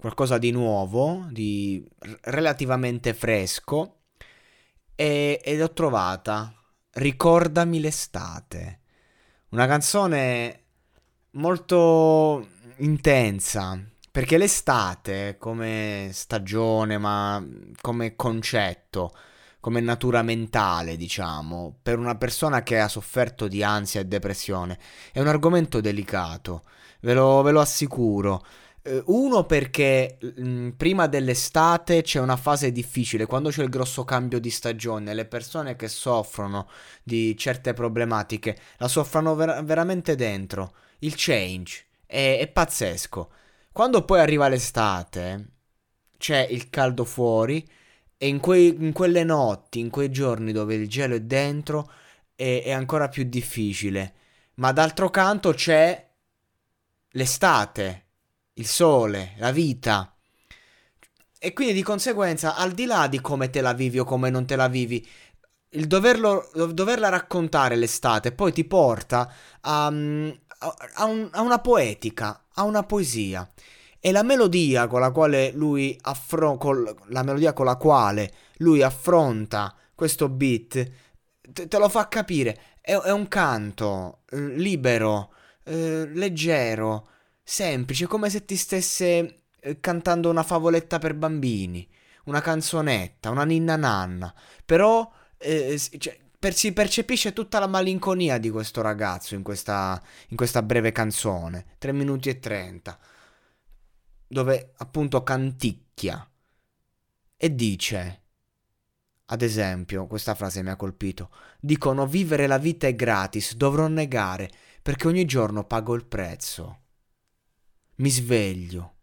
qualcosa di nuovo, di relativamente fresco, e, ed ho trovata Ricordami l'estate, una canzone molto intensa, perché l'estate come stagione, ma come concetto, come natura mentale, diciamo, per una persona che ha sofferto di ansia e depressione, è un argomento delicato, ve lo, ve lo assicuro. Eh, uno perché mh, mm, prima dell'estate c'è una fase difficile, quando c'è il grosso cambio di stagione, le persone che soffrono di certe problematiche la soffrono ver- veramente dentro. Il change è, è pazzesco. Quando poi arriva l'estate, c'è il caldo fuori e in, quei, in, quelle notti, in quei giorni dove il gelo è dentro, è, è ancora più difficile. Ma d'altro canto c'è l'estate il sole, la vita. E quindi di conseguenza, al di là di come te la vivi o come non te la vivi, il doverlo, doverla raccontare l'estate poi ti porta a, a, un, a, una poetica, a una poesia. E la melodia con la quale lui affronta, la melodia con la quale lui affronta questo beat, te, te lo fa capire. È, è un canto eh, libero, eh, leggero, semplice, come se ti stesse eh, cantando una favoletta per bambini, una canzonetta, una ninna nanna, però eh, cioè, per, si percepisce tutta la malinconia di questo ragazzo in questa, in questa breve canzone, 3 minuti e 30, dove appunto canticchia e dice, ad esempio, questa frase mi ha colpito, dicono vivere la vita è gratis, dovrò negare, perché ogni giorno pago il prezzo. Mi sveglio.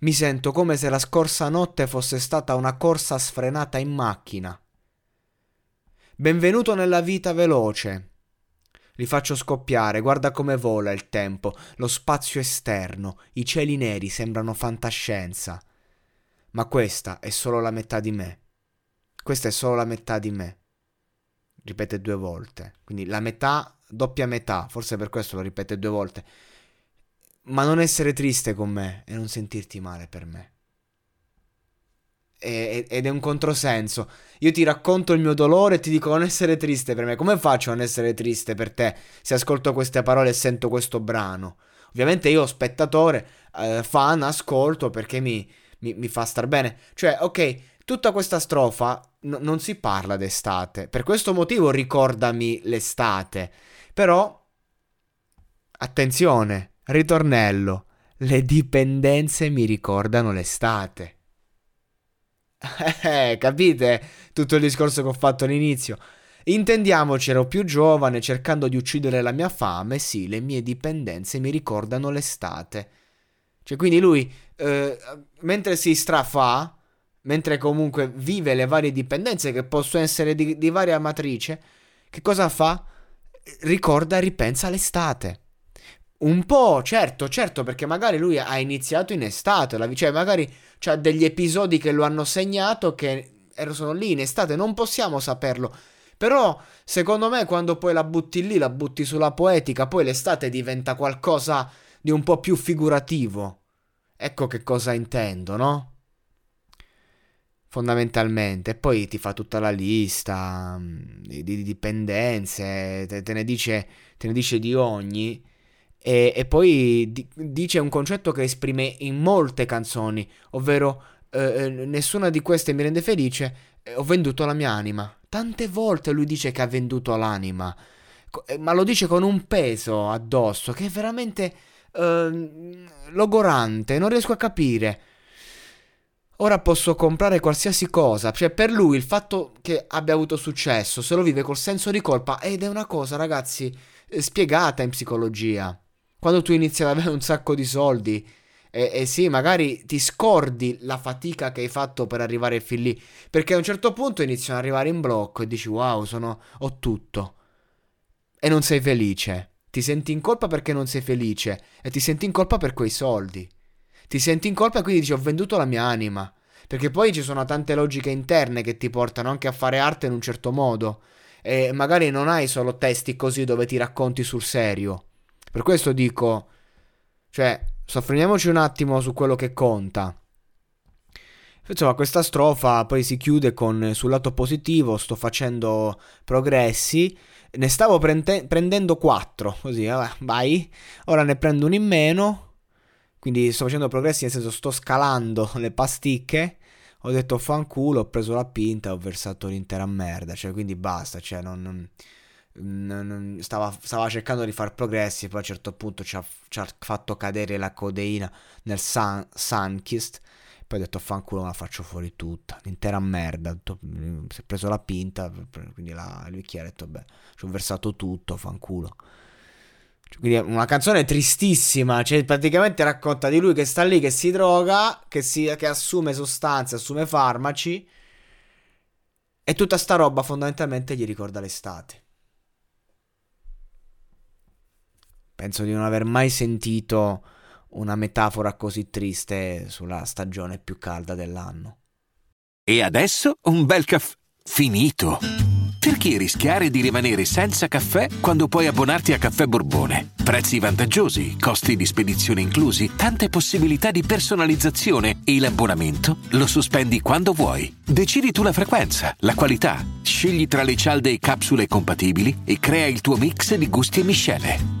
Mi sento come se la scorsa notte fosse stata una corsa sfrenata in macchina. Benvenuto nella vita veloce. Li faccio scoppiare, guarda come vola il tempo, lo spazio esterno, i cieli neri sembrano fantascienza. Ma questa è solo la metà di me. Questa è solo la metà di me. Ripete due volte. Quindi la metà, doppia metà, forse per questo lo ripete due volte ma non essere triste con me e non sentirti male per me. E, ed è un controsenso. Io ti racconto il mio dolore e ti dico non essere triste per me. Come faccio a non essere triste per te se ascolto queste parole e sento questo brano? Ovviamente io, spettatore, eh, fan, ascolto perché mi, mi, mi, fa star bene. Cioè, ok, tutta questa strofa n- non si parla d'estate. Per questo motivo ricordami l'estate. Però, attenzione, Ritornello. Le dipendenze mi ricordano l'estate. Eh, capite tutto il discorso che ho fatto all'inizio? Intendiamoci, ero più giovane, cercando di uccidere la mia fame, sì, le mie dipendenze mi ricordano l'estate. Cioè, quindi lui, eh, mentre si strafà, mentre comunque vive le varie dipendenze che possono essere di, di varia matrice, che cosa fa? Ricorda e ripensa l'estate Un po', certo, certo, perché magari lui ha iniziato in estate, la, cioè magari c'ha degli episodi che lo hanno segnato che sono lì in estate, non possiamo saperlo. Però, secondo me, quando poi la butti lì, la butti sulla poetica, poi l'estate diventa qualcosa di un po' più figurativo. Ecco che cosa intendo, no? Fondamentalmente. Poi ti fa tutta la lista mm, di, di dipendenze, te, te, ne dice, te ne dice di ogni. E, e poi di, dice un concetto che esprime in molte canzoni, ovvero eh, eh nessuna di queste mi rende felice, eh, ho venduto la mia anima. Tante volte lui dice che ha venduto l'anima, eh, ma lo dice con un peso addosso che è veramente eh, logorante, non riesco a capire. Ora posso comprare qualsiasi cosa, cioè per lui il fatto che abbia avuto successo se lo vive col senso di colpa ed è una cosa, ragazzi, eh, spiegata in psicologia. Quando tu inizi ad avere un sacco di soldi, e, e, sì, magari ti scordi la fatica che hai fatto per arrivare fin lì. Perché a un certo punto iniziano ad arrivare in blocco e dici wow, sono, ho tutto. E non sei felice. Ti senti in colpa perché non sei felice. E ti senti in colpa per quei soldi. Ti senti in colpa e quindi dici ho venduto la mia anima. Perché poi ci sono tante logiche interne che ti portano anche a fare arte in un certo modo. E magari non hai solo testi così dove ti racconti sul serio. Per questo dico, cioè, soffermiamoci un attimo su quello che conta. Insomma, questa strofa poi si chiude con sul lato positivo sto facendo progressi, ne stavo prende- prendendo 4, così, vabbè, vai, ora ne prendo uno in meno, quindi sto facendo progressi nel senso sto scalando le pasticche, ho detto fanculo, ho preso la pinta, ho versato l'intera merda, cioè quindi basta, cioè non... non stava, stava, cercando di fare progressi, poi a un certo punto ci ha, ci ha fatto cadere la codeina nel sun, Sunkist. Poi ho detto fanculo, la faccio fuori tutta, l'intera merda. Si è preso la pinta, quindi la, lui chi ha detto, beh, ci ho versato tutto, fanculo. Quindi è una canzone tristissima, cioè praticamente racconta di lui che sta lì, che si droga, che, si, che assume sostanze, assume farmaci. E tutta sta roba fondamentalmente gli ricorda l'estate. Penso di non aver mai sentito una metafora così triste sulla stagione più calda dell'anno. E adesso un bel caffè finito. Perché rischiare di rimanere senza caffè quando puoi abbonarti a Caffè Borbone? Prezzi vantaggiosi, costi di spedizione inclusi, tante possibilità di personalizzazione e l'abbonamento lo sospendi quando vuoi. Decidi tu la frequenza, la qualità, scegli tra le cialde e capsule compatibili e crea il tuo mix di gusti e miscele.